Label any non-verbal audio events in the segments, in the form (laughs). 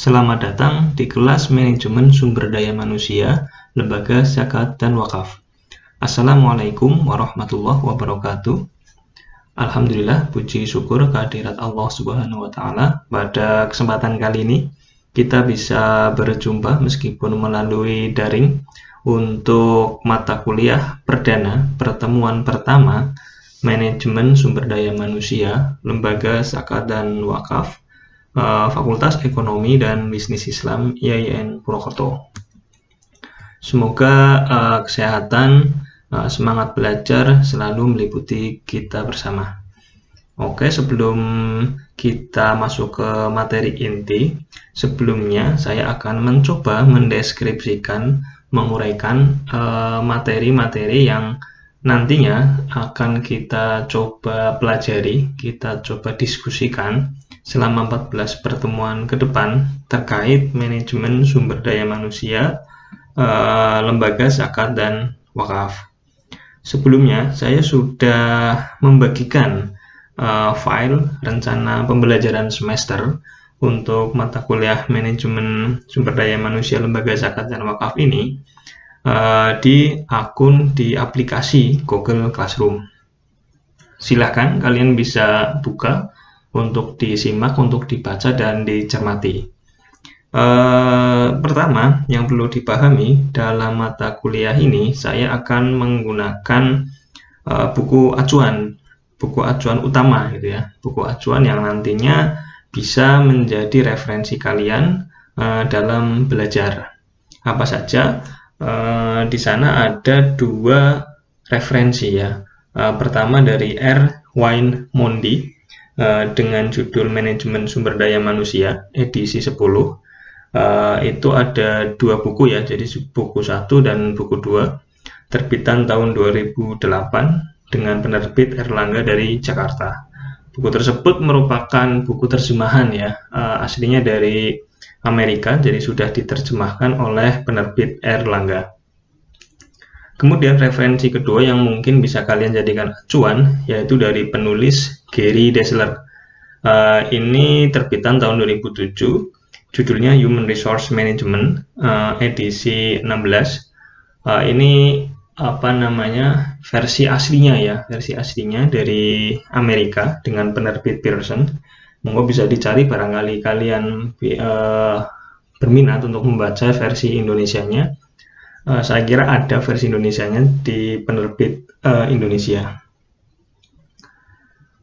Selamat datang di kelas Manajemen Sumber Daya Manusia, Lembaga Zakat dan Wakaf. Assalamualaikum warahmatullahi wabarakatuh. Alhamdulillah, puji syukur kehadirat Allah Subhanahu wa taala. Pada kesempatan kali ini kita bisa berjumpa meskipun melalui daring untuk mata kuliah perdana pertemuan pertama Manajemen Sumber Daya Manusia, Lembaga Zakat dan Wakaf uh, Fakultas Ekonomi dan Bisnis Islam IAIN Purwokerto. Semoga uh, kesehatan, uh, semangat belajar selalu meliputi kita bersama. Oke, sebelum kita masuk ke materi inti, sebelumnya saya akan mencoba mendeskripsikan, menguraikan materi-materi uh, yang nantinya akan kita coba pelajari, kita coba diskusikan selama 14 pertemuan ke depan terkait manajemen sumber daya manusia, uh, lembaga zakat dan wakaf. Sebelumnya saya sudah membagikan uh, file rencana pembelajaran semester untuk mata kuliah manajemen sumber daya manusia lembaga zakat dan wakaf ini uh, di akun di aplikasi Google Classroom. Silahkan kalian bisa buka untuk disimak, untuk dibaca dan dicermati. E, pertama, yang perlu dipahami dalam mata kuliah ini, saya akan menggunakan e, buku acuan, buku acuan utama, gitu ya, buku acuan yang nantinya bisa menjadi referensi kalian e, dalam belajar. Apa saja? E, di sana ada dua referensi ya. E, pertama dari R. Wayne Mondi dengan judul Manajemen Sumber Daya Manusia edisi 10 uh, eh, itu ada dua buku ya jadi buku satu dan buku dua terbitan tahun 2008 dengan penerbit Erlangga dari Jakarta. Buku tersebut merupakan buku terjemahan ya uh, aslinya dari Amerika jadi sudah diterjemahkan oleh penerbit Erlangga. Kemudian referensi kedua yang mungkin bisa kalian jadikan acuan yaitu dari penulis Gary Dessler. Uh, ini terbitan tahun 2007, judulnya Human Resource Management uh, edisi 16. Uh, ini apa namanya versi aslinya ya, versi aslinya dari Amerika dengan penerbit Pearson. Monggo bisa dicari barangkali kalian uh, berminat untuk membaca versi Indonesianya uh, saya kira ada versi Indonesia-nya di penerbit uh, Indonesia.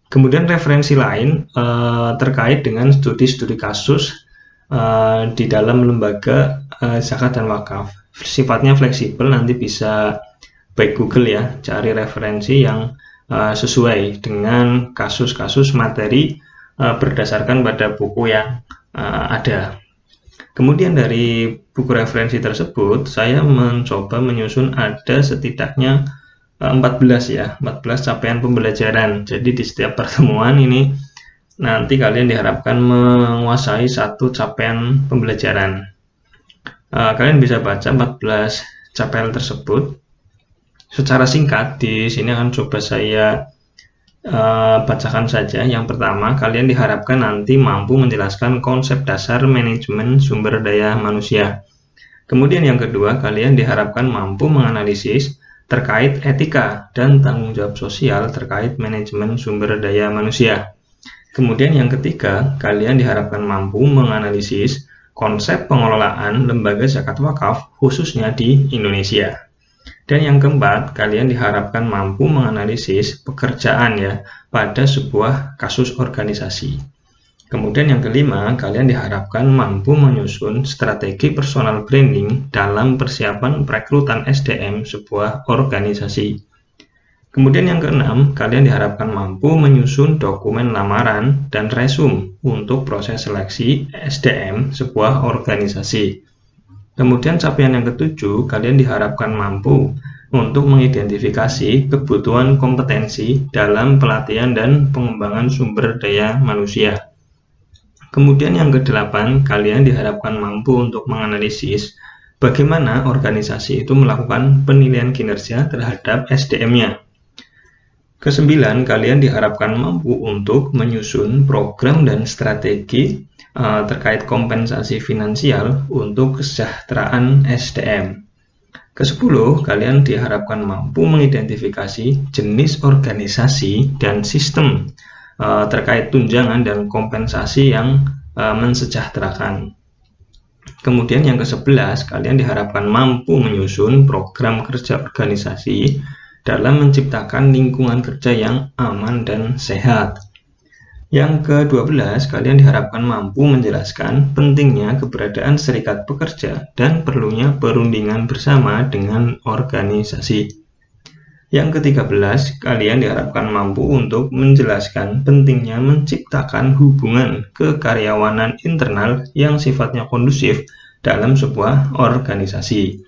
Kemudian referensi lain uh, terkait dengan studi-studi kasus uh, di dalam lembaga uh, zakat dan wakaf. Sifatnya fleksibel, nanti bisa baik Google ya, cari referensi yang uh, sesuai dengan kasus-kasus materi uh, berdasarkan pada buku yang uh, ada. Kemudian dari buku referensi tersebut, saya mencoba menyusun ada setidaknya 14 eh, ya, 14 capaian pembelajaran. Jadi di setiap pertemuan ini nanti kalian diharapkan menguasai satu capaian pembelajaran. Eh, kalian bisa baca 14 capaian tersebut secara singkat. Di sini akan coba saya uh, bacakan saja. Yang pertama, kalian diharapkan nanti mampu menjelaskan konsep dasar manajemen sumber daya manusia. Kemudian yang kedua, kalian diharapkan mampu menganalisis terkait etika dan tanggung jawab sosial terkait manajemen sumber daya manusia. Kemudian yang ketiga, kalian diharapkan mampu menganalisis konsep pengelolaan lembaga zakat wakaf khususnya di Indonesia. Dan yang keempat, kalian diharapkan mampu menganalisis pekerjaan ya pada sebuah kasus organisasi. Kemudian yang kelima, kalian diharapkan mampu menyusun strategi personal branding dalam persiapan perekrutan SDM sebuah organisasi. Kemudian yang keenam, kalian diharapkan mampu menyusun dokumen lamaran dan resume untuk proses seleksi SDM sebuah organisasi. Kemudian capaian yang ketujuh, kalian diharapkan mampu untuk mengidentifikasi kebutuhan kompetensi dalam pelatihan dan pengembangan sumber daya manusia. Kemudian yang kedelapan, kalian diharapkan mampu untuk menganalisis bagaimana organisasi itu melakukan penilaian kinerja terhadap SDM-nya. Kesembilan, kalian diharapkan mampu untuk menyusun program dan strategi uh, terkait kompensasi finansial untuk kesejahteraan SDM. Kesepuluh, kalian diharapkan mampu mengidentifikasi jenis organisasi dan sistem uh, terkait tunjangan dan kompensasi yang uh, mensejahterakan. Kemudian yang ke-11, kalian diharapkan mampu menyusun program kerja organisasi dalam menciptakan lingkungan kerja yang aman dan sehat. Yang ke-12, kalian diharapkan mampu menjelaskan pentingnya keberadaan serikat pekerja dan perlunya perundingan bersama dengan organisasi. Yang ke-13, kalian diharapkan mampu untuk menjelaskan pentingnya menciptakan hubungan kekaryawanan internal yang sifatnya kondusif dalam sebuah organisasi.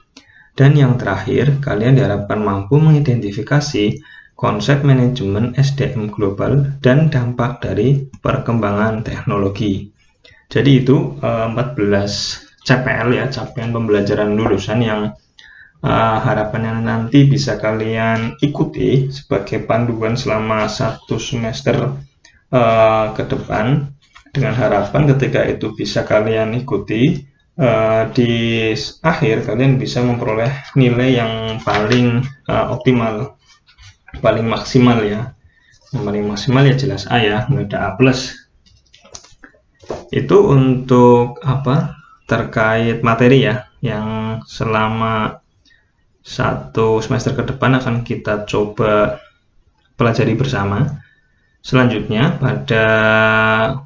Dan yang terakhir, kalian diharapkan mampu mengidentifikasi konsep manajemen SDM global, dan dampak dari perkembangan teknologi. Jadi itu 14 eh, CPL ya, capaian pembelajaran lulusan yang uh, harapannya nanti bisa kalian ikuti sebagai panduan selama satu semester uh, ke depan. Dengan harapan ketika itu bisa kalian ikuti uh, di akhir kalian bisa memperoleh nilai yang paling uh, optimal paling maksimal ya. Yang paling maksimal ya jelas A ya nggak ada A plus. Itu untuk apa? Terkait materi ya yang selama satu semester ke depan akan kita coba pelajari bersama. Selanjutnya pada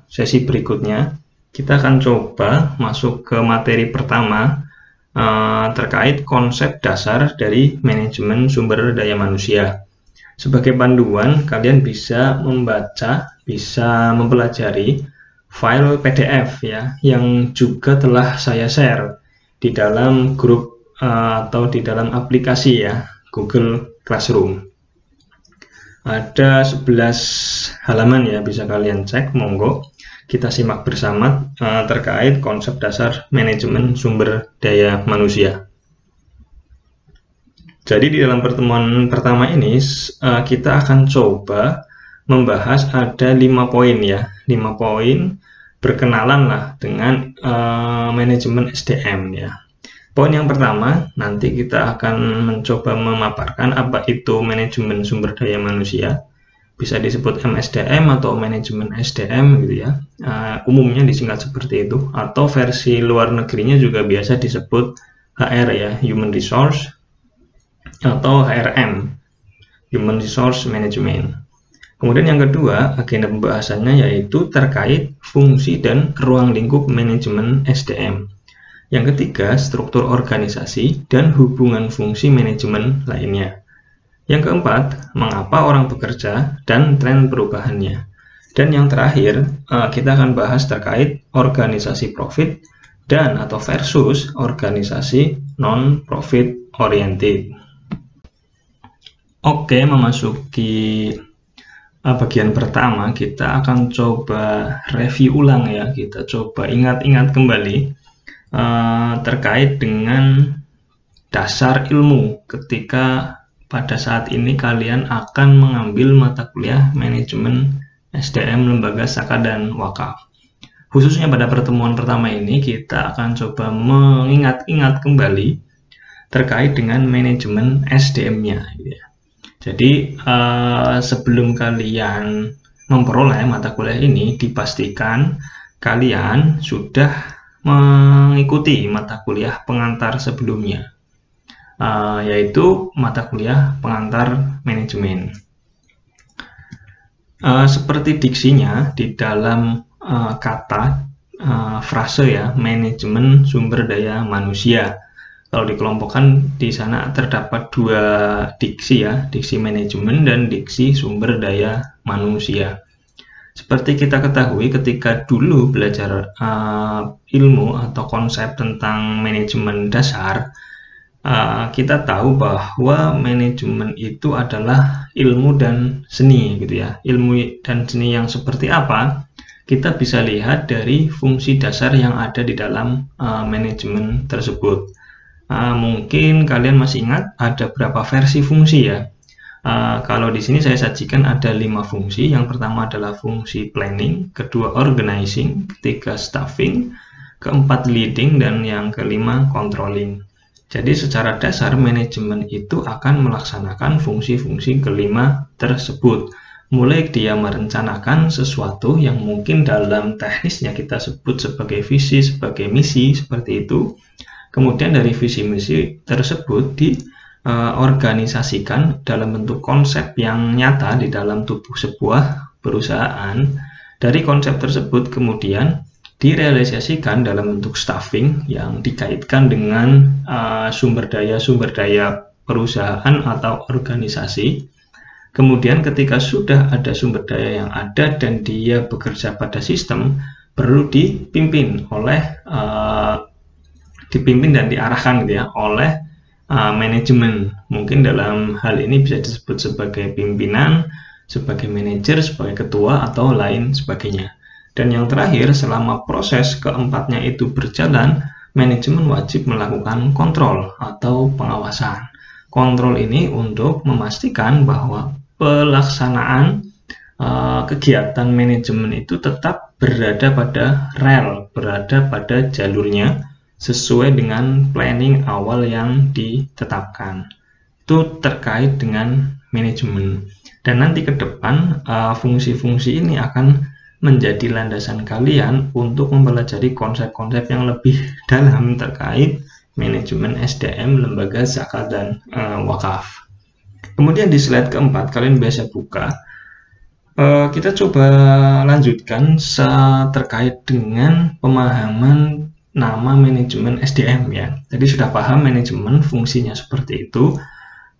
sesi berikutnya kita akan coba masuk ke materi pertama eh, terkait konsep dasar dari manajemen sumber daya manusia. Sebagai panduan, kalian bisa membaca, bisa mempelajari file PDF ya, yang juga telah saya share di dalam grup uh, atau di dalam aplikasi ya, Google Classroom. Ada 11 halaman ya, bisa kalian cek, monggo. Kita simak bersama uh, terkait konsep dasar manajemen sumber daya manusia. Jadi di dalam pertemuan pertama ini uh, kita akan coba membahas ada lima poin ya, lima poin berkenalan lah dengan uh, manajemen SDM ya. Poin yang pertama nanti kita akan mencoba memaparkan apa itu manajemen sumber daya manusia, bisa disebut MSDM atau manajemen SDM gitu ya. Uh, umumnya disingkat seperti itu atau versi luar negerinya juga biasa disebut HR ya, Human Resource atau HRM, Human Resource Management. Kemudian yang kedua, agenda pembahasannya yaitu terkait fungsi dan ruang lingkup manajemen SDM. Yang ketiga, struktur organisasi dan hubungan fungsi manajemen lainnya. Yang keempat, mengapa orang bekerja dan tren perubahannya. Dan yang terakhir, eh, kita akan bahas terkait organisasi profit dan atau versus organisasi non-profit oriented. Oke, memasuki uh, bagian pertama, kita akan coba review ulang ya. Kita coba ingat-ingat kembali uh, terkait dengan dasar ilmu ketika pada saat ini kalian akan mengambil mata kuliah manajemen SDM Lembaga Saka dan Wakaf. Khususnya pada pertemuan pertama ini kita akan coba mengingat-ingat kembali terkait dengan manajemen SDM-nya. Gitu ya. Jadi uh, sebelum kalian memperoleh mata kuliah ini, dipastikan kalian sudah mengikuti mata kuliah pengantar sebelumnya, uh, yaitu mata kuliah pengantar manajemen. Uh, seperti diksinya di dalam uh, kata frase ya, manajemen sumber daya manusia kalau dikelompokkan di sana terdapat dua diksi ya, diksi manajemen dan diksi sumber daya manusia. Seperti kita ketahui ketika dulu belajar uh, ilmu atau konsep tentang manajemen dasar, uh, kita tahu bahwa manajemen itu adalah ilmu dan seni gitu ya. Ilmu dan seni yang seperti apa? Kita bisa lihat dari fungsi dasar yang ada di dalam uh, manajemen tersebut. Nah, mungkin kalian masih ingat ada berapa versi fungsi ya. Uh, kalau di sini saya sajikan ada lima fungsi. Yang pertama adalah fungsi planning, kedua organizing, ketiga staffing, keempat leading, dan yang kelima controlling. Jadi secara dasar manajemen itu akan melaksanakan fungsi-fungsi kelima tersebut. Mulai dia merencanakan sesuatu yang mungkin dalam teknisnya kita sebut sebagai visi, sebagai misi, seperti itu. Kemudian dari visi misi tersebut di uh, organisasikan dalam bentuk konsep yang nyata di dalam tubuh sebuah perusahaan. Dari konsep tersebut kemudian direalisasikan dalam bentuk staffing yang dikaitkan dengan uh, sumber daya-sumber daya perusahaan atau organisasi. Kemudian ketika sudah ada sumber daya yang ada dan dia bekerja pada sistem, perlu dipimpin oleh uh, dipimpin dan diarahkan gitu ya oleh uh, manajemen. Mungkin dalam hal ini bisa disebut sebagai pimpinan, sebagai manajer, sebagai ketua, atau lain sebagainya. Dan yang terakhir, selama proses keempatnya itu berjalan, manajemen wajib melakukan kontrol atau pengawasan. Kontrol ini untuk memastikan bahwa pelaksanaan uh, kegiatan manajemen itu tetap berada pada rel, berada pada jalurnya, sesuai dengan planning awal yang ditetapkan. Itu terkait dengan manajemen. Dan nanti ke depan uh, fungsi-fungsi ini akan menjadi landasan kalian untuk mempelajari konsep-konsep yang lebih (laughs) dalam terkait manajemen SDM, lembaga zakat dan uh, wakaf. Kemudian di slide keempat kalian biasa buka. Uh, kita coba lanjutkan terkait dengan pemahaman nama manajemen SDM ya. Jadi sudah paham manajemen fungsinya seperti itu.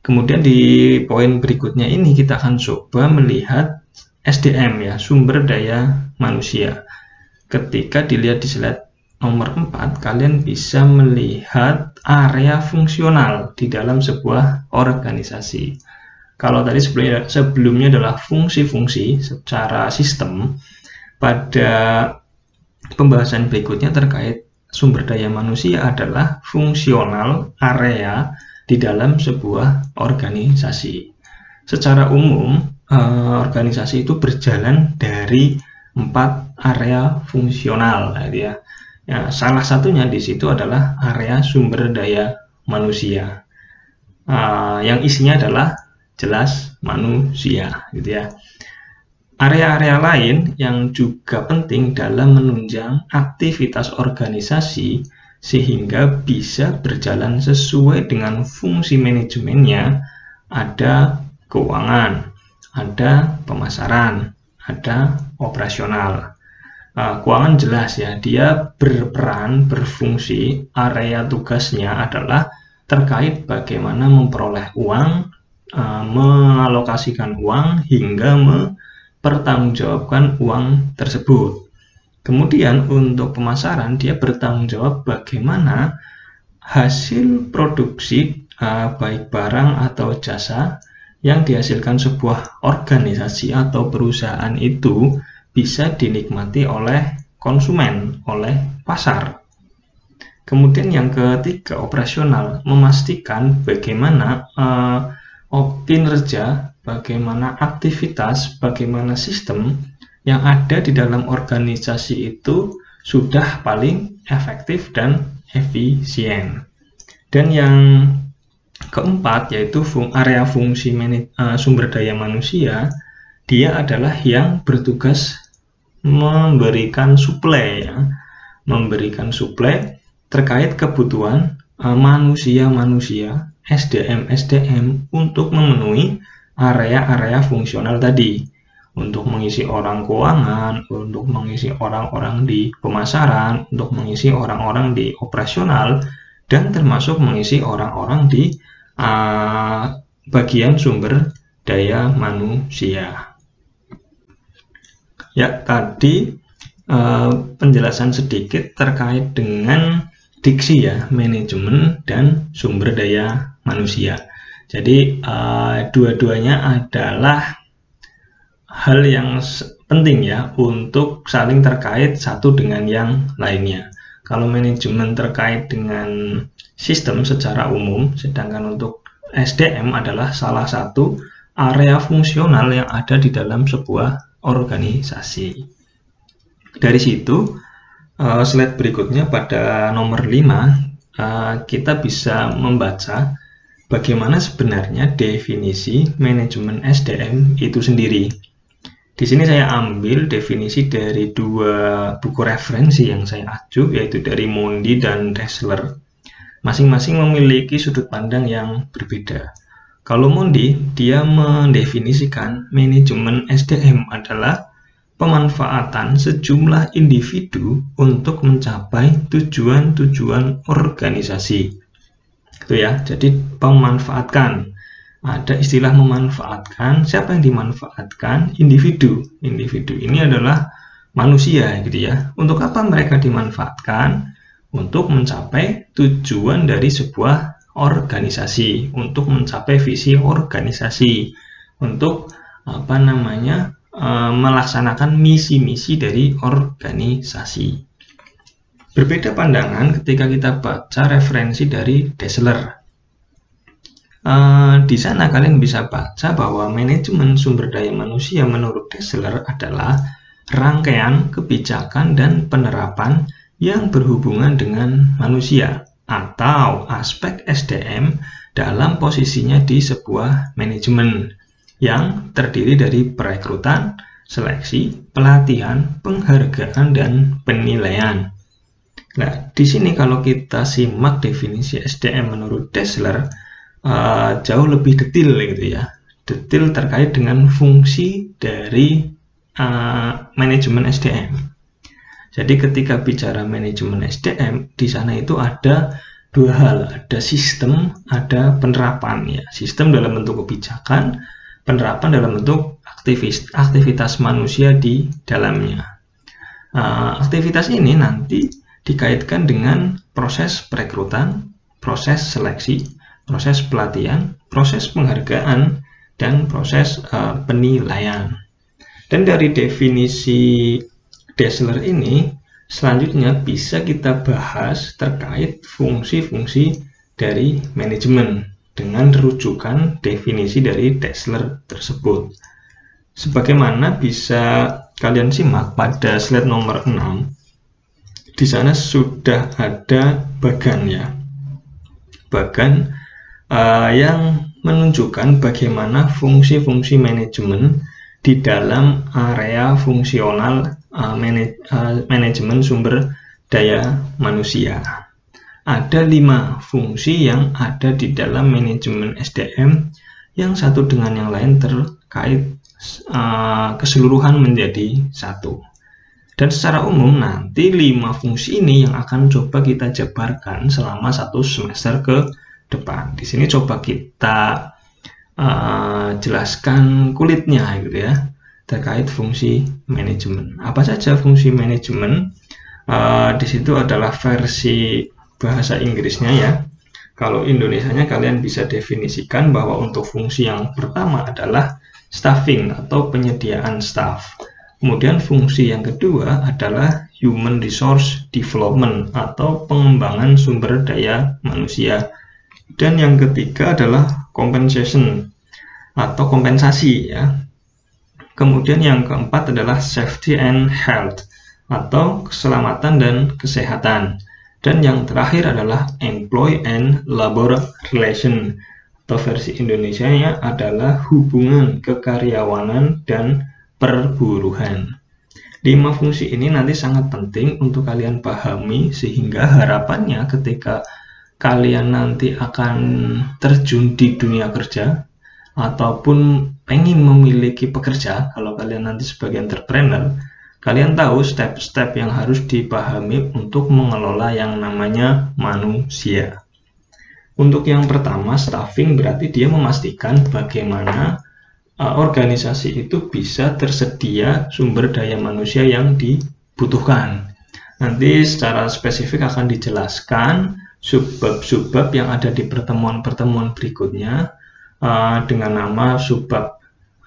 Kemudian di poin berikutnya ini kita akan coba melihat SDM ya, sumber daya manusia. Ketika dilihat di slide nomor 4, kalian bisa melihat area fungsional di dalam sebuah organisasi. Kalau tadi sebelumnya, sebelumnya adalah fungsi-fungsi secara sistem, pada pembahasan berikutnya terkait sumber daya manusia adalah fungsional area di dalam sebuah organisasi. Secara umum, eh, organisasi itu berjalan dari empat area fungsional, gitu ya. ya. Salah satunya di situ adalah area sumber daya manusia, uh, yang isinya adalah jelas manusia, gitu ya. Area-area lain yang juga penting dalam menunjang aktivitas organisasi sehingga bisa berjalan sesuai dengan fungsi manajemennya ada keuangan, ada pemasaran, ada operasional. Uh, keuangan jelas ya, dia berperan, berfungsi, area tugasnya adalah terkait bagaimana memperoleh uang, uh, mengalokasikan uang, hingga me pertanggungjawabkan uang tersebut. Kemudian untuk pemasaran dia bertanggung jawab bagaimana hasil produksi uh, baik barang atau jasa yang dihasilkan sebuah organisasi atau perusahaan itu bisa dinikmati oleh konsumen, oleh pasar. Kemudian yang ketiga operasional memastikan bagaimana uh, kinerja bagaimana aktivitas, bagaimana sistem yang ada di dalam organisasi itu sudah paling efektif dan efisien. Dan yang keempat yaitu area fungsi uh, sumber daya manusia, dia adalah yang bertugas memberikan suplai ya, memberikan suplai terkait kebutuhan uh, manusia-manusia SDM SDM untuk memenuhi area-area fungsional tadi untuk mengisi orang keuangan, untuk mengisi orang-orang di pemasaran, untuk mengisi orang-orang di operasional, dan termasuk mengisi orang-orang di uh, bagian sumber daya manusia. Ya, tadi uh, penjelasan sedikit terkait dengan diksi ya, manajemen dan sumber daya manusia. Jadi uh, dua-duanya adalah hal yang penting ya untuk saling terkait satu dengan yang lainnya. Kalau manajemen terkait dengan sistem secara umum, sedangkan untuk SDM adalah salah satu area fungsional yang ada di dalam sebuah organisasi. Dari situ, uh, slide berikutnya pada nomor 5, uh, eh, kita bisa membaca bagaimana sebenarnya definisi manajemen SDM itu sendiri. Di sini saya ambil definisi dari dua buku referensi yang saya acu, yaitu dari Mondi dan Dessler. Masing-masing memiliki sudut pandang yang berbeda. Kalau Mondi, dia mendefinisikan manajemen SDM adalah pemanfaatan sejumlah individu untuk mencapai tujuan-tujuan organisasi. Itu ya, jadi pemanfaatkan. Ada istilah memanfaatkan, siapa yang dimanfaatkan? Individu. Individu ini adalah manusia gitu ya. Untuk apa mereka dimanfaatkan? Untuk mencapai tujuan dari sebuah organisasi untuk mencapai visi organisasi untuk apa namanya e, melaksanakan misi-misi dari organisasi. Berbeda pandangan ketika kita baca referensi dari Dessler. E, di sana kalian bisa baca bahwa manajemen sumber daya manusia menurut Dessler adalah rangkaian kebijakan dan penerapan yang berhubungan dengan manusia atau aspek SDM dalam posisinya di sebuah manajemen yang terdiri dari perekrutan, seleksi, pelatihan, penghargaan, dan penilaian. Nah, di sini kalau kita simak definisi SDM menurut Dessler, uh, jauh lebih detail gitu ya. Detail terkait dengan fungsi dari uh, manajemen SDM. Jadi ketika bicara manajemen SDM, di sana itu ada dua hal, ada sistem, ada penerapan ya. Sistem dalam bentuk kebijakan, penerapan dalam bentuk aktivis, aktivitas manusia di dalamnya. Uh, aktivitas ini nanti dikaitkan dengan proses perekrutan, proses seleksi, proses pelatihan, proses penghargaan, dan proses uh, penilaian. Dan dari definisi Dazzler ini selanjutnya bisa kita bahas terkait fungsi-fungsi dari manajemen dengan rujukan definisi dari Dazzler tersebut. Sebagaimana bisa kalian simak pada slide nomor 6, di sana sudah ada bagan ya. Bagan uh, yang menunjukkan bagaimana fungsi-fungsi manajemen di dalam area fungsional uh, manaj uh, manajemen sumber daya manusia. Ada lima fungsi yang ada di dalam manajemen SDM yang satu dengan yang lain terkait uh, keseluruhan menjadi satu. Dan secara umum nanti lima fungsi ini yang akan coba kita jabarkan selama satu semester ke depan. Di sini coba kita uh, jelaskan kulitnya gitu ya terkait fungsi manajemen. Apa saja fungsi manajemen? Uh, di situ adalah versi bahasa Inggrisnya ya. Kalau Indonesianya kalian bisa definisikan bahwa untuk fungsi yang pertama adalah staffing atau penyediaan staff. Kemudian fungsi yang kedua adalah human resource development atau pengembangan sumber daya manusia. Dan yang ketiga adalah compensation atau kompensasi ya. Kemudian yang keempat adalah safety and health atau keselamatan dan kesehatan. Dan yang terakhir adalah employee and labor relation atau versi Indonesia-nya adalah hubungan kekaryawanan dan perburuhan. Lima fungsi ini nanti sangat penting untuk kalian pahami sehingga harapannya ketika kalian nanti akan terjun di dunia kerja ataupun pengen memiliki pekerja kalau kalian nanti sebagai entrepreneur kalian tahu step-step yang harus dipahami untuk mengelola yang namanya manusia untuk yang pertama staffing berarti dia memastikan bagaimana organisasi itu bisa tersedia sumber daya manusia yang dibutuhkan nanti secara spesifik akan dijelaskan subbab-subbab yang ada di pertemuan-pertemuan berikutnya uh, dengan nama subbab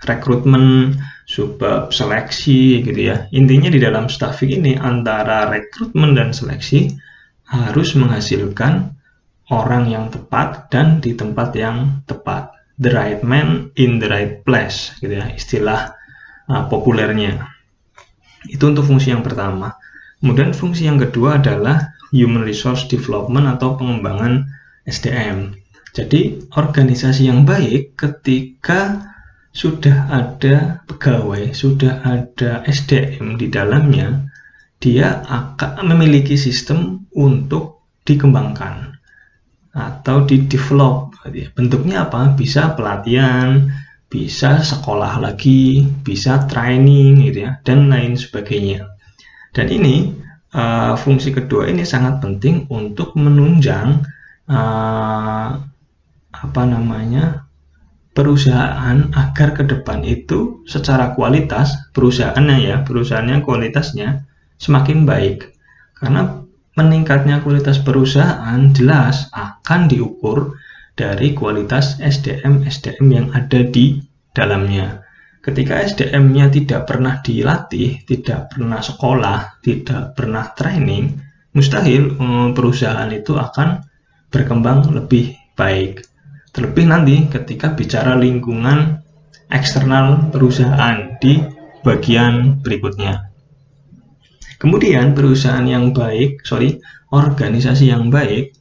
rekrutmen, subbab seleksi gitu ya. Intinya di dalam staffing ini antara rekrutmen dan seleksi harus menghasilkan orang yang tepat dan di tempat yang tepat. The right man in the right place gitu ya istilah uh, populernya. Itu untuk fungsi yang pertama. Kemudian fungsi yang kedua adalah human resource development atau pengembangan SDM jadi organisasi yang baik ketika sudah ada pegawai, sudah ada SDM di dalamnya, dia akan memiliki sistem untuk dikembangkan atau di develop bentuknya apa? Bisa pelatihan bisa sekolah lagi bisa training gitu ya dan lain sebagainya. Dan ini uh, fungsi kedua ini sangat penting untuk menunjang uh, apa namanya perusahaan agar ke depan itu secara kualitas perusahaannya ya perusahaannya kualitasnya semakin baik. Karena meningkatnya kualitas perusahaan jelas akan diukur dari kualitas SDM-SDM yang ada di dalamnya. Ketika SDM-nya tidak pernah dilatih, tidak pernah sekolah, tidak pernah training, mustahil eh, perusahaan itu akan berkembang lebih baik. Terlebih nanti ketika bicara lingkungan eksternal perusahaan di bagian berikutnya. Kemudian perusahaan yang baik, sorry, organisasi yang baik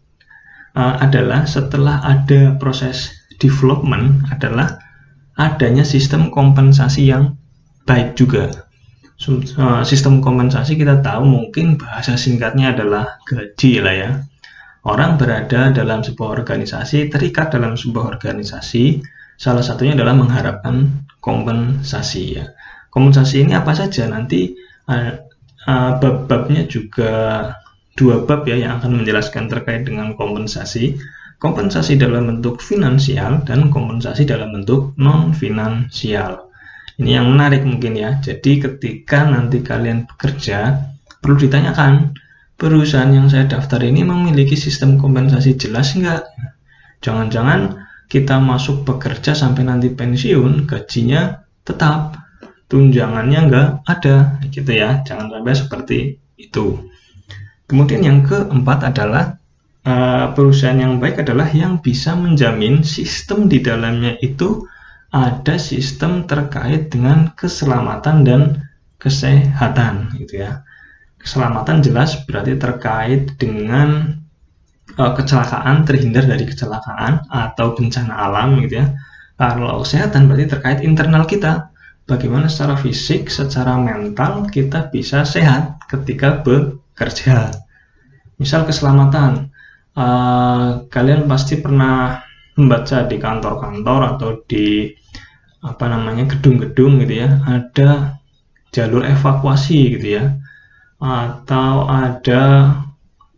uh, adalah setelah ada proses development adalah adanya sistem kompensasi yang baik juga. Uh, sistem kompensasi kita tahu mungkin bahasa singkatnya adalah gaji lah ya. Orang berada dalam sebuah organisasi, terikat dalam sebuah organisasi, salah satunya adalah mengharapkan kompensasi ya. Kompensasi ini apa saja nanti uh, uh, bab-babnya juga dua bab ya yang akan menjelaskan terkait dengan kompensasi. Kompensasi dalam bentuk finansial dan kompensasi dalam bentuk non finansial ini yang menarik mungkin ya. Jadi ketika nanti kalian bekerja perlu ditanyakan perusahaan yang saya daftar ini memiliki sistem kompensasi jelas enggak jangan-jangan kita masuk bekerja sampai nanti pensiun gajinya tetap tunjangannya enggak ada. Gitu ya. Jangan sampai seperti itu kemudian yang keempat adalah uh, perusahaan yang baik adalah yang bisa menjamin sistem di dalamnya itu ada sistem terkait dengan keselamatan dan kesehatan gitu ya. Keselamatan jelas berarti terkait dengan uh, kecelakaan terhindar dari kecelakaan atau bencana alam gitu ya. Kalau kesehatan berarti terkait internal kita. Bagaimana secara fisik, secara mental kita bisa sehat ketika bekerja. Misal keselamatan, uh, kalian pasti pernah membaca di kantor-kantor atau di apa namanya gedung-gedung gitu ya, ada jalur evakuasi gitu ya, atau ada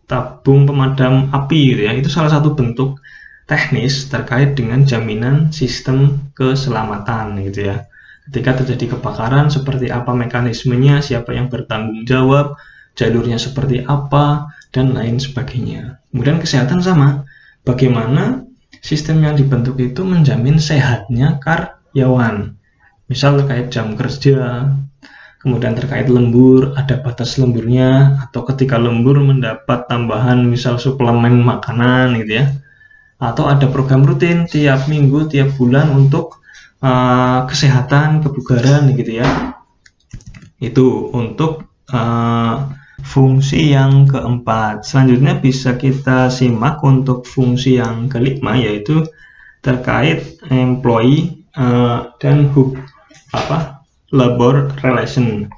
tabung pemadam api gitu ya. Itu salah satu bentuk teknis terkait dengan jaminan sistem keselamatan gitu ya Ketika terjadi kebakaran, seperti apa mekanismenya, siapa yang bertanggung jawab, jalurnya seperti apa, dan lain sebagainya. Kemudian kesehatan sama, bagaimana sistem yang dibentuk itu menjamin sehatnya karyawan. Misal terkait jam kerja, kemudian terkait lembur, ada batas lemburnya, atau ketika lembur mendapat tambahan misal suplemen makanan gitu ya. Atau ada program rutin tiap minggu, tiap bulan untuk uh, kesehatan, kebugaran gitu ya. Itu untuk uh, fungsi yang keempat. Selanjutnya bisa kita simak untuk fungsi yang kelima yaitu terkait employee uh, dan hub apa labor relation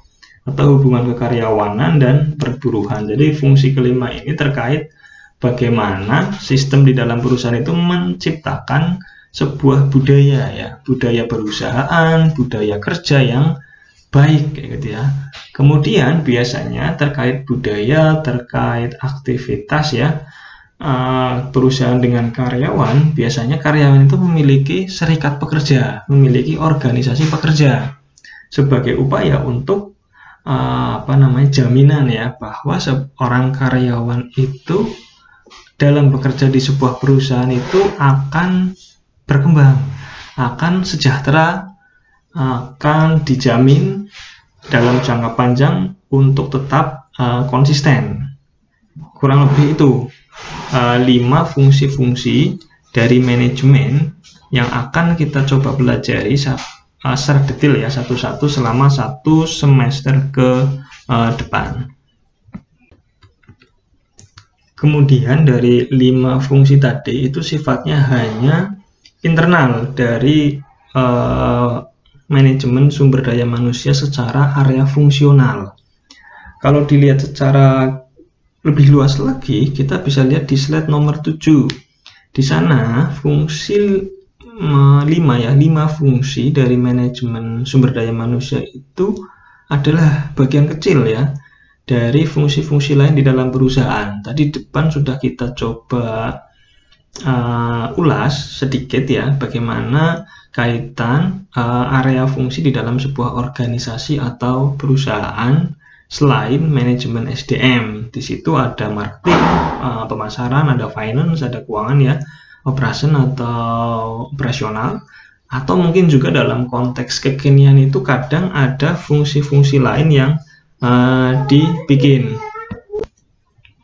atau hubungan kekaryawanan dan perburuhan. Jadi fungsi kelima ini terkait bagaimana sistem di dalam perusahaan itu menciptakan sebuah budaya ya, budaya perusahaan, budaya kerja yang baik kayak gitu ya. Kemudian biasanya terkait budaya, terkait aktivitas ya, eh, perusahaan dengan karyawan, biasanya karyawan itu memiliki serikat pekerja, memiliki organisasi pekerja sebagai upaya untuk eh, apa namanya jaminan ya bahwa seorang karyawan itu dalam bekerja di sebuah perusahaan itu akan berkembang, akan sejahtera, akan dijamin dalam jangka panjang untuk tetap uh, konsisten. Kurang lebih itu uh, lima fungsi-fungsi dari manajemen yang akan kita coba pelajari uh, secara detail ya satu-satu selama satu semester ke uh, depan. Kemudian dari lima fungsi tadi itu sifatnya hanya internal dari uh, manajemen sumber daya manusia secara area fungsional. Kalau dilihat secara lebih luas lagi, kita bisa lihat di slide nomor 7. Di sana fungsi 5 ya, 5 fungsi dari manajemen sumber daya manusia itu adalah bagian kecil ya dari fungsi-fungsi lain di dalam perusahaan. Tadi depan sudah kita coba uh, ulas sedikit ya bagaimana kaitan uh, area fungsi di dalam sebuah organisasi atau perusahaan selain manajemen SDM. Di situ ada marketing, uh, pemasaran, ada finance, ada keuangan ya, operation atau operasional atau mungkin juga dalam konteks kekinian itu kadang ada fungsi-fungsi lain yang uh, dibikin.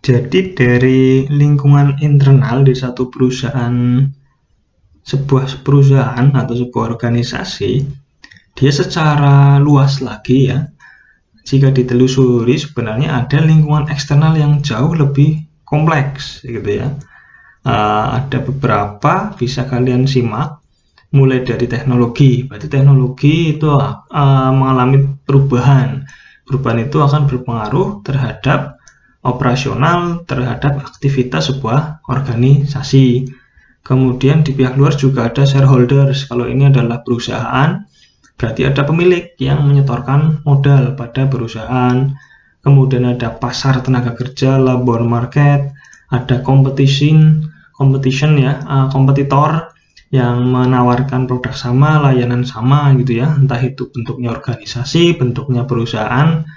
Jadi dari lingkungan internal di satu perusahaan, sebuah perusahaan atau sebuah organisasi, dia secara luas lagi ya, jika ditelusuri sebenarnya ada lingkungan eksternal yang jauh lebih kompleks gitu ya. Uh, ada beberapa bisa kalian simak mulai dari teknologi. Berarti teknologi itu uh, mengalami perubahan. Perubahan itu akan berpengaruh terhadap operasional terhadap aktivitas sebuah organisasi. Kemudian di pihak luar juga ada shareholders. Kalau ini adalah perusahaan, berarti ada pemilik yang menyetorkan modal pada perusahaan. Kemudian ada pasar tenaga kerja, labor market, ada competition, competition ya, uh, kompetitor yang menawarkan produk sama, layanan sama gitu ya, entah itu bentuknya organisasi, bentuknya perusahaan,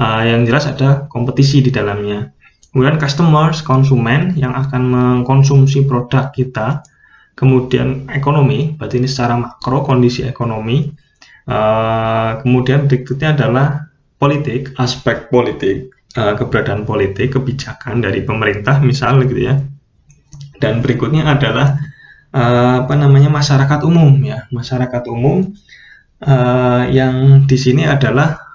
uh, yang jelas ada kompetisi di dalamnya. Kemudian customers, konsumen yang akan mengkonsumsi produk kita, kemudian ekonomi, berarti ini secara makro kondisi ekonomi, uh, kemudian berikutnya adalah politik, aspek politik, uh, keberadaan politik, kebijakan dari pemerintah misal gitu ya, dan berikutnya adalah uh, apa namanya masyarakat umum ya. Masyarakat umum uh, yang di sini adalah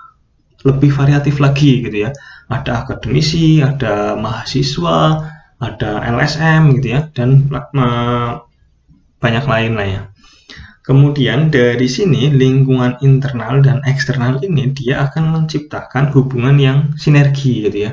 lebih variatif lagi gitu ya. Ada akademisi ada mahasiswa ada LSM gitu ya dan banyak lain lah ya. Kemudian dari sini lingkungan internal dan eksternal ini dia akan menciptakan hubungan yang sinergi gitu ya.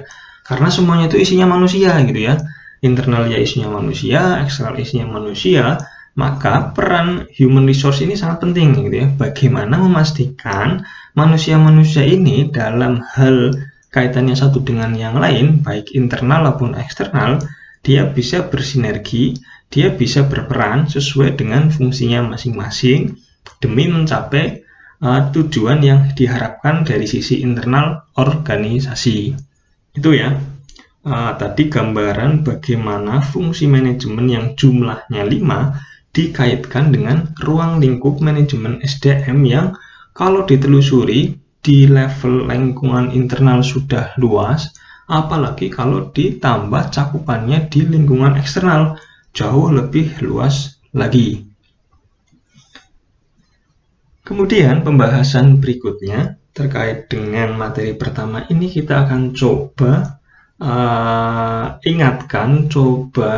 Karena semuanya itu isinya manusia gitu ya. Internal ya isinya manusia, eksternal isinya manusia, maka peran human resource ini sangat penting gitu ya. Bagaimana memastikan manusia-manusia ini dalam hal kaitannya satu dengan yang lain, baik internal maupun eksternal, dia bisa bersinergi, dia bisa berperan sesuai dengan fungsinya masing-masing demi mencapai uh, tujuan yang diharapkan dari sisi internal organisasi. Itu ya uh, tadi gambaran bagaimana fungsi manajemen yang jumlahnya 5 dikaitkan dengan ruang lingkup manajemen SDM yang kalau ditelusuri di level lingkungan internal sudah luas, apalagi kalau ditambah cakupannya di lingkungan eksternal jauh lebih luas lagi. Kemudian pembahasan berikutnya terkait dengan materi pertama ini kita akan coba uh, ingatkan, coba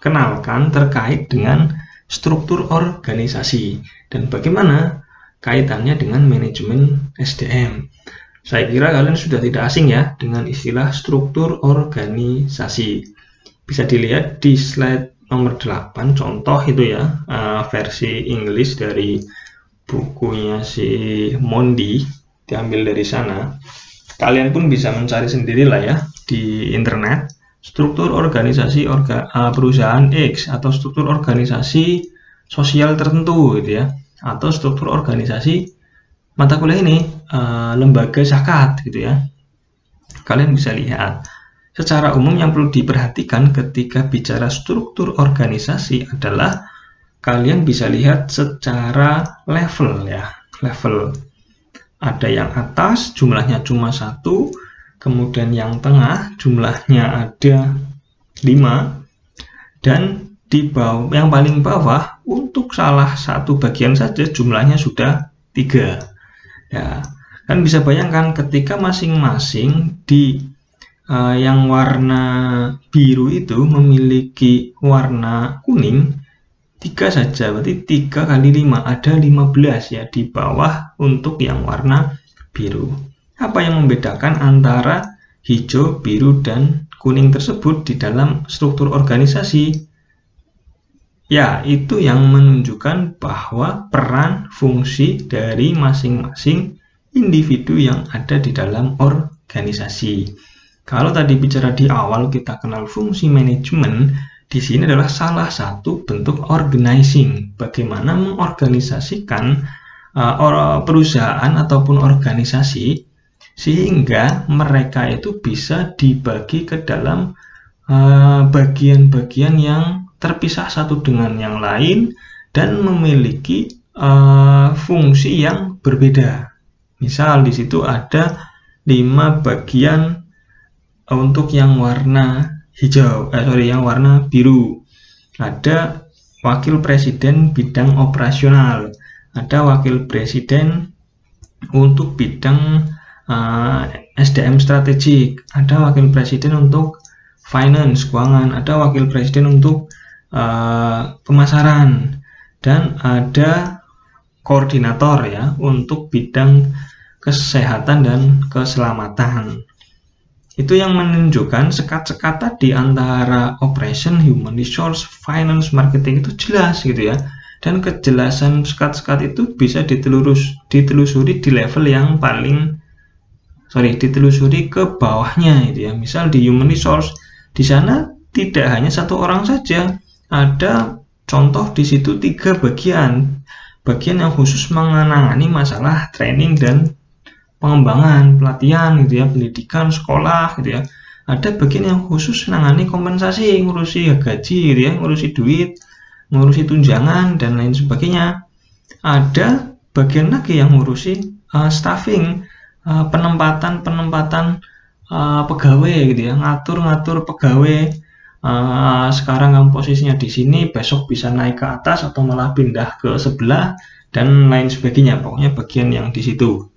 kenalkan terkait dengan struktur organisasi dan bagaimana kaitannya dengan manajemen SDM. Saya kira kalian sudah tidak asing ya dengan istilah struktur organisasi. Bisa dilihat di slide nomor 8 contoh itu ya uh, versi English dari bukunya si Mondi diambil dari sana. Kalian pun bisa mencari sendiri lah ya di internet struktur organisasi orga, uh, perusahaan X atau struktur organisasi sosial tertentu gitu ya. Atau struktur organisasi mata kuliah ini uh, lembaga zakat gitu ya. Kalian bisa lihat. Secara umum yang perlu diperhatikan ketika bicara struktur organisasi adalah kalian bisa lihat secara level ya level. Ada yang atas jumlahnya cuma satu kemudian yang tengah jumlahnya ada 5 dan di bawah yang paling bawah untuk salah satu bagian saja jumlahnya sudah tiga. Ya kan bisa bayangkan ketika masing-masing di uh, yang warna biru itu memiliki warna kuning tiga saja berarti tiga kali lima ada 15 ya di bawah untuk yang warna biru apa yang membedakan antara hijau, biru, dan kuning tersebut di dalam struktur organisasi? Ya, itu yang menunjukkan bahwa peran fungsi dari masing-masing individu yang ada di dalam organisasi. Kalau tadi bicara di awal kita kenal fungsi manajemen, di sini adalah salah satu bentuk organizing, bagaimana mengorganisasikan uh, perusahaan ataupun organisasi sehingga mereka itu bisa dibagi ke dalam eh, bagian-bagian uh, yang terpisah satu dengan yang lain dan memiliki uh, fungsi yang berbeda. Misal di situ ada lima bagian untuk yang warna hijau, eh, sorry yang warna biru. Ada wakil presiden bidang operasional, ada wakil presiden untuk bidang eh, SDM strategik, ada wakil presiden untuk finance keuangan, ada wakil presiden untuk uh, pemasaran, dan ada koordinator ya untuk bidang kesehatan dan keselamatan. Itu yang menunjukkan sekat-sekat tadi antara operation, human resource, finance, marketing itu jelas gitu ya. Dan kejelasan sekat-sekat itu bisa ditelurus, ditelusuri di level yang paling sorry ditelusuri ke bawahnya itu ya. Misal di human resource di sana tidak hanya satu orang saja. Ada contoh di situ tiga bagian. Bagian yang khusus mengenangani masalah training dan pengembangan pelatihan gitu ya pendidikan sekolah gitu ya. Ada bagian yang khusus menangani kompensasi ngurusi gaji gitu ya ngurusi duit ngurusi tunjangan dan lain sebagainya. Ada bagian lagi yang ngurusi uh, staffing Eh, penempatan-penempatan uh, pegawai gitu ya, ngatur-ngatur pegawai. Uh, sekarang kamu posisinya di sini, besok bisa naik ke atas atau malah pindah ke sebelah dan lain sebagainya. Pokoknya bagian yang di situ.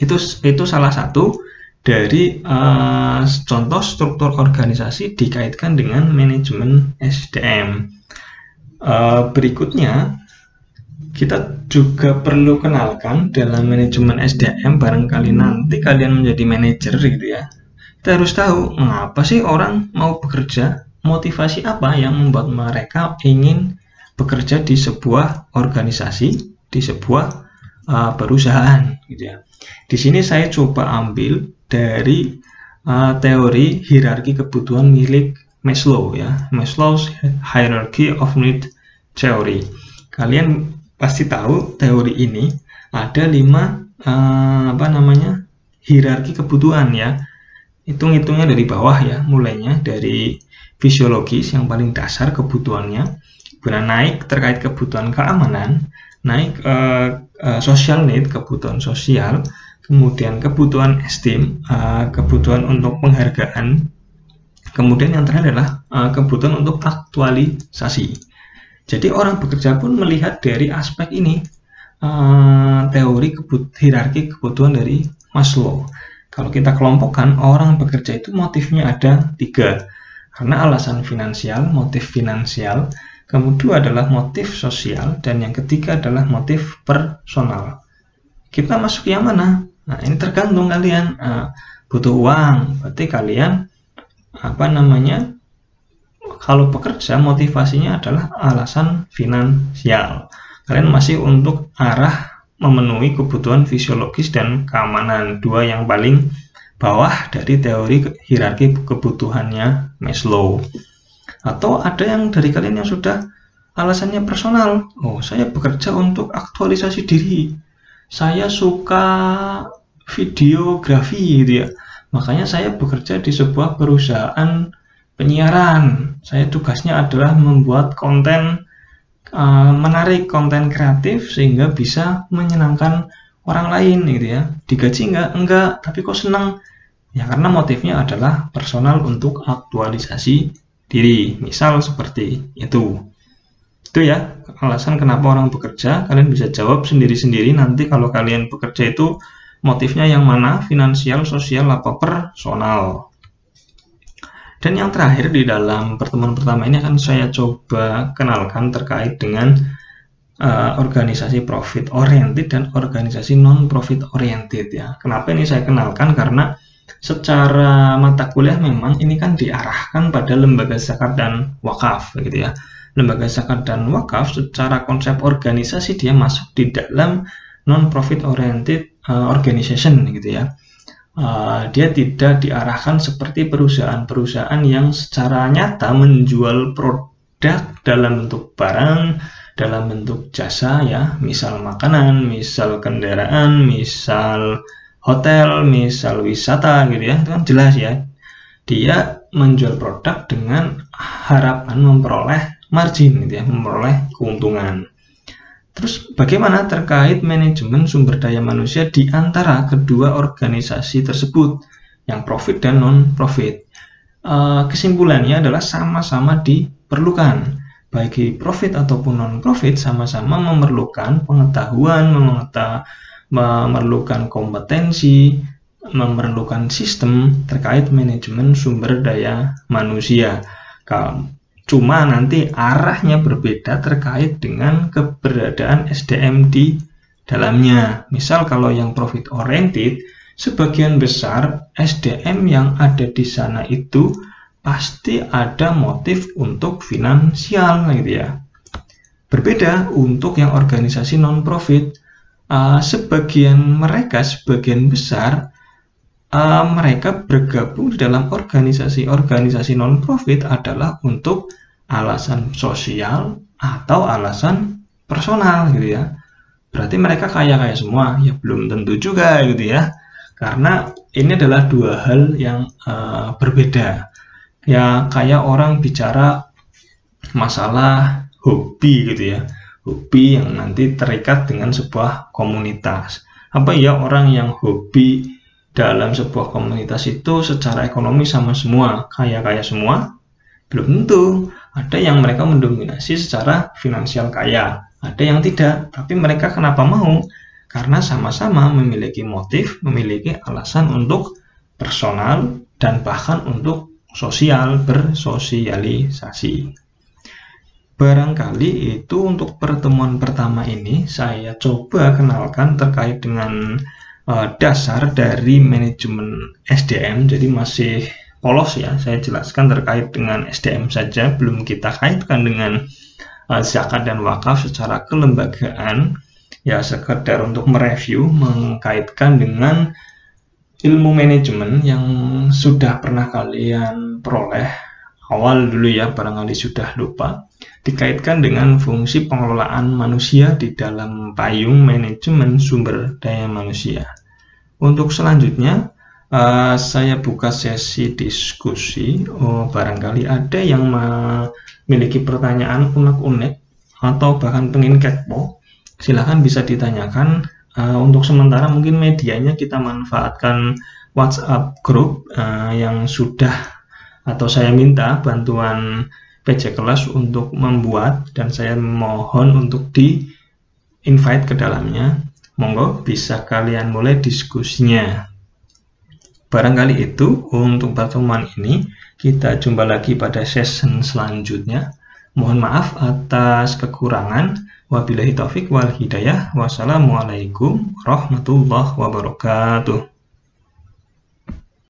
Itu itu salah satu dari uh, contoh struktur organisasi dikaitkan dengan manajemen SDM. Uh, berikutnya kita juga perlu kenalkan dalam manajemen SDM barangkali nanti kalian menjadi manajer gitu ya. Kita harus tahu mengapa sih orang mau bekerja motivasi apa yang membuat mereka ingin bekerja di sebuah organisasi di sebuah uh, perusahaan gitu ya. Di sini saya coba ambil dari uh, teori hierarki kebutuhan milik Maslow ya. Maslow's Hierarchy of Need Theory. Kalian pasti tahu teori ini ada lima uh, apa namanya hierarki kebutuhan ya. Hitung-hitungnya dari bawah ya mulainya dari fisiologis yang paling dasar kebutuhannya. Kemudian naik terkait kebutuhan keamanan naik uh, uh, social need kebutuhan sosial kemudian kebutuhan esteem uh, kebutuhan untuk penghargaan kemudian yang terakhir adalah uh, kebutuhan untuk aktualisasi jadi orang bekerja pun melihat dari aspek ini uh, teori kebut hierarki kebutuhan dari Maslow. Kalau kita kelompokkan orang bekerja itu motifnya ada tiga karena alasan finansial, motif finansial, kemudian adalah motif sosial, dan yang ketiga adalah motif personal. Kita masuk yang mana? Nah ini tergantung kalian uh, butuh uang, berarti kalian apa namanya kalau pekerja motivasinya adalah alasan finansial. Kalian masih untuk arah memenuhi kebutuhan fisiologis dan keamanan, dua yang paling bawah dari teori hierarki kebutuhannya Maslow. Atau ada yang dari kalian yang sudah alasannya personal. Oh, saya bekerja untuk aktualisasi diri. Saya suka videografi gitu ya. Makanya saya bekerja di sebuah perusahaan penyiaran. Saya tugasnya adalah membuat konten uh, menarik, konten kreatif sehingga bisa menyenangkan orang lain gitu ya. Digaji enggak? Enggak, tapi kok senang? Ya karena motifnya adalah personal untuk aktualisasi diri. Misal seperti itu. Itu ya alasan kenapa orang bekerja. Kalian bisa jawab sendiri-sendiri nanti kalau kalian bekerja itu motifnya yang mana? Finansial, sosial, apa personal. Dan yang terakhir di dalam pertemuan pertama ini akan saya coba kenalkan terkait dengan uh, organisasi profit oriented dan organisasi non profit oriented ya. Kenapa ini saya kenalkan? Karena secara mata kuliah memang ini kan diarahkan pada lembaga zakat dan wakaf gitu ya. Lembaga zakat dan wakaf secara konsep organisasi dia masuk di dalam non profit oriented uh, organization gitu ya uh, dia tidak diarahkan seperti perusahaan-perusahaan yang secara nyata menjual produk dalam bentuk barang, dalam bentuk jasa ya, misal makanan, misal kendaraan, misal hotel, misal wisata gitu ya, itu kan jelas ya. Dia menjual produk dengan harapan memperoleh margin gitu ya, memperoleh keuntungan. Terus bagaimana terkait manajemen sumber daya manusia di antara kedua organisasi tersebut, yang profit dan non-profit? Uh, kesimpulannya adalah sama-sama diperlukan. Baik profit ataupun non-profit sama-sama memerlukan pengetahuan, memerlukan kompetensi, memerlukan sistem terkait manajemen sumber daya manusia. Cuma nanti arahnya berbeda terkait dengan keberadaan SDM di dalamnya. Misal kalau yang profit oriented, sebagian besar SDM yang ada di sana itu pasti ada motif untuk finansial gitu ya. Berbeda untuk yang organisasi non-profit, uh, sebagian mereka, sebagian besar uh, mereka bergabung di dalam organisasi-organisasi non-profit adalah untuk alasan sosial atau alasan personal gitu ya. Berarti mereka kaya-kaya semua? Ya belum tentu juga gitu ya. Karena ini adalah dua hal yang uh, berbeda. Ya kayak orang bicara masalah hobi gitu ya. Hobi yang nanti terikat dengan sebuah komunitas. Apa ya orang yang hobi dalam sebuah komunitas itu secara ekonomi sama semua, kaya-kaya semua? Belum tentu. Ada yang mereka mendominasi secara finansial kaya, ada yang tidak. Tapi mereka kenapa mau? Karena sama-sama memiliki motif, memiliki alasan untuk personal dan bahkan untuk sosial bersosialisasi. Barangkali itu untuk pertemuan pertama ini saya coba kenalkan terkait dengan uh, dasar dari manajemen SDM jadi masih polos ya saya jelaskan terkait dengan SDM saja. Belum kita kaitkan dengan uh, zakat dan wakaf secara kelembagaan. Ya sekedar untuk mereview mengkaitkan dengan ilmu manajemen yang sudah pernah kalian peroleh awal dulu ya barangkali sudah lupa dikaitkan dengan fungsi pengelolaan manusia di dalam payung manajemen sumber daya manusia. Untuk selanjutnya, uh, saya buka sesi diskusi. Oh, barangkali ada yang memiliki pertanyaan unek-unek atau bahkan pengen kepo, silahkan bisa ditanyakan. Uh, untuk sementara mungkin medianya kita manfaatkan WhatsApp group uh, yang sudah atau saya minta bantuan PC kelas untuk membuat dan saya mohon untuk di invite ke dalamnya. Monggo bisa kalian mulai diskusinya. Barangkali itu untuk pertemuan ini. Kita jumpa lagi pada session selanjutnya. Mohon maaf atas kekurangan. Wabillahi taufik wal hidayah. Wassalamualaikum warahmatullahi wabarakatuh.